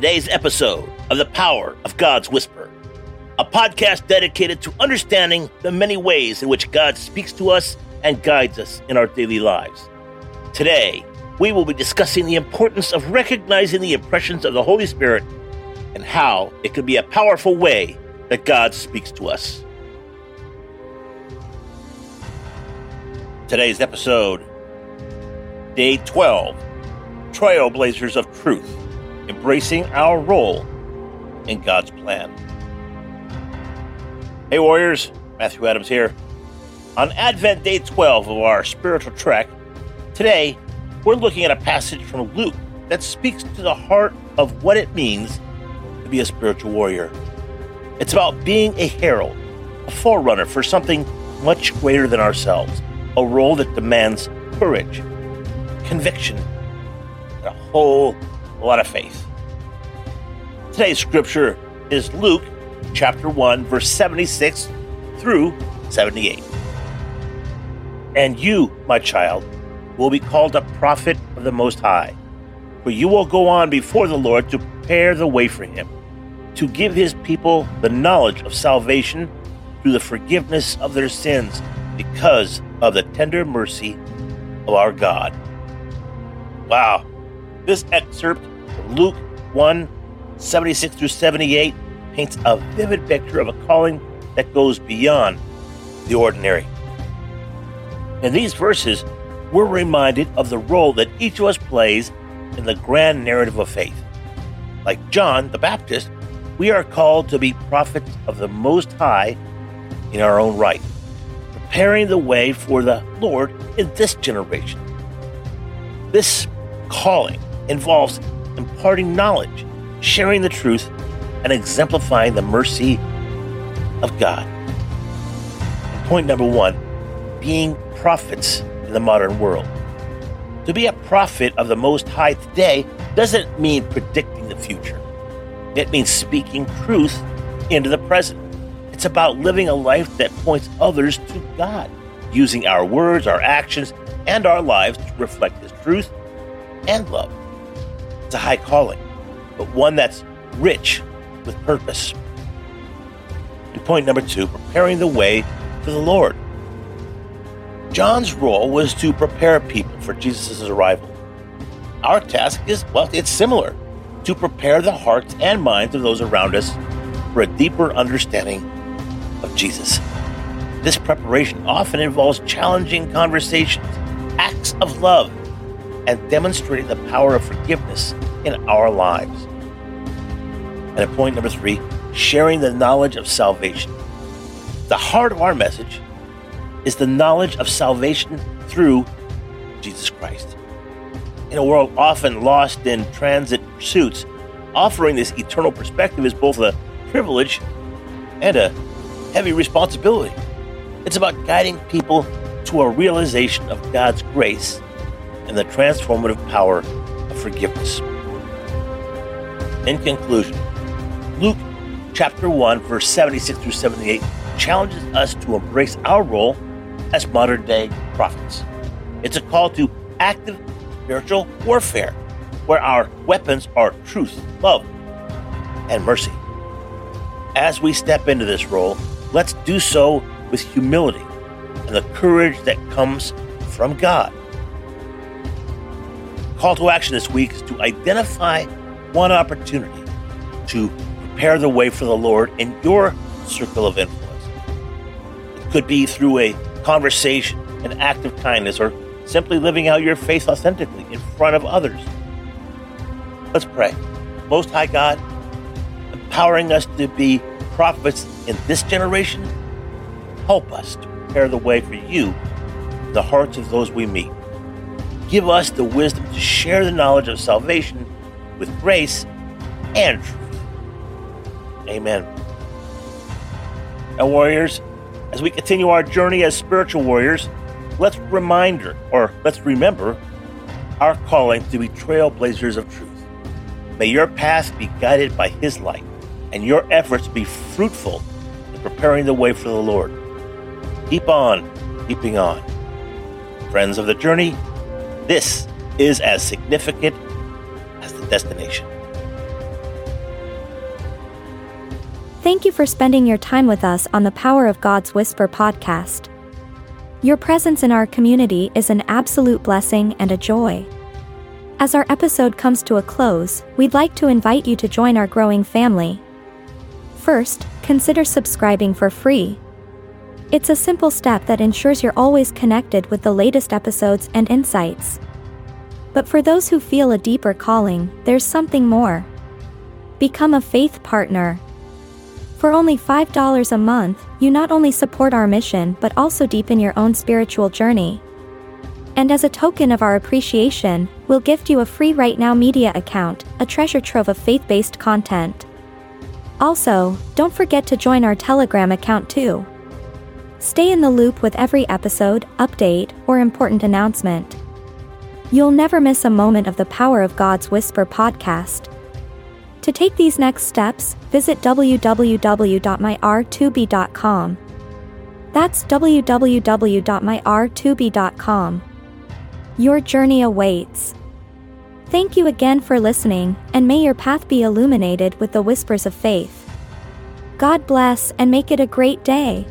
Today's episode of The Power of God's Whisper, a podcast dedicated to understanding the many ways in which God speaks to us and guides us in our daily lives. Today, we will be discussing the importance of recognizing the impressions of the Holy Spirit and how it can be a powerful way that God speaks to us. Today's episode, Day 12 Trailblazers of Truth embracing our role in God's plan. Hey, Warriors, Matthew Adams here. On Advent Day 12 of our spiritual trek, today we're looking at a passage from Luke that speaks to the heart of what it means to be a spiritual warrior. It's about being a herald, a forerunner for something much greater than ourselves, a role that demands courage, conviction, and a whole a lot of faith. Today's scripture is Luke chapter 1, verse 76 through 78. And you, my child, will be called a prophet of the Most High, for you will go on before the Lord to prepare the way for him, to give his people the knowledge of salvation through the forgiveness of their sins because of the tender mercy of our God. Wow. This excerpt Luke 1 76 through 78 paints a vivid picture of a calling that goes beyond the ordinary. In these verses, we're reminded of the role that each of us plays in the grand narrative of faith. Like John the Baptist, we are called to be prophets of the Most High in our own right, preparing the way for the Lord in this generation. This calling involves imparting knowledge, sharing the truth, and exemplifying the mercy of God. And point number one being prophets in the modern world. To be a prophet of the Most High today doesn't mean predicting the future, it means speaking truth into the present. It's about living a life that points others to God, using our words, our actions, and our lives to reflect His truth and love. It's a high calling, but one that's rich with purpose. And point number two preparing the way for the Lord. John's role was to prepare people for Jesus' arrival. Our task is, well, it's similar to prepare the hearts and minds of those around us for a deeper understanding of Jesus. This preparation often involves challenging conversations, acts of love, and demonstrating the power of forgiveness in our lives. And at point number three, sharing the knowledge of salvation. The heart of our message is the knowledge of salvation through Jesus Christ. In a world often lost in transit pursuits, offering this eternal perspective is both a privilege and a heavy responsibility. It's about guiding people to a realization of God's grace and the transformative power of forgiveness. In conclusion, Luke chapter 1, verse 76 through 78 challenges us to embrace our role as modern day prophets. It's a call to active spiritual warfare, where our weapons are truth, love, and mercy. As we step into this role, let's do so with humility and the courage that comes from God call to action this week is to identify one opportunity to prepare the way for the Lord in your circle of influence. It could be through a conversation, an act of kindness, or simply living out your faith authentically in front of others. Let's pray. Most High God, empowering us to be prophets in this generation, help us to prepare the way for you the hearts of those we meet give us the wisdom to share the knowledge of salvation with grace and truth. Amen. And warriors, as we continue our journey as spiritual warriors, let's reminder or let's remember our calling to be trailblazers of truth. May your path be guided by his light and your efforts be fruitful in preparing the way for the Lord. Keep on keeping on. Friends of the journey, this is as significant as the destination. Thank you for spending your time with us on the Power of God's Whisper podcast. Your presence in our community is an absolute blessing and a joy. As our episode comes to a close, we'd like to invite you to join our growing family. First, consider subscribing for free it's a simple step that ensures you're always connected with the latest episodes and insights. But for those who feel a deeper calling, there's something more. Become a faith partner. For only $5 a month, you not only support our mission but also deepen your own spiritual journey. And as a token of our appreciation, we'll gift you a free Right Now Media account, a treasure trove of faith based content. Also, don't forget to join our Telegram account too. Stay in the loop with every episode, update, or important announcement. You'll never miss a moment of the Power of God's Whisper podcast. To take these next steps, visit www.myr2b.com. That's www.myr2b.com. Your journey awaits. Thank you again for listening, and may your path be illuminated with the whispers of faith. God bless and make it a great day.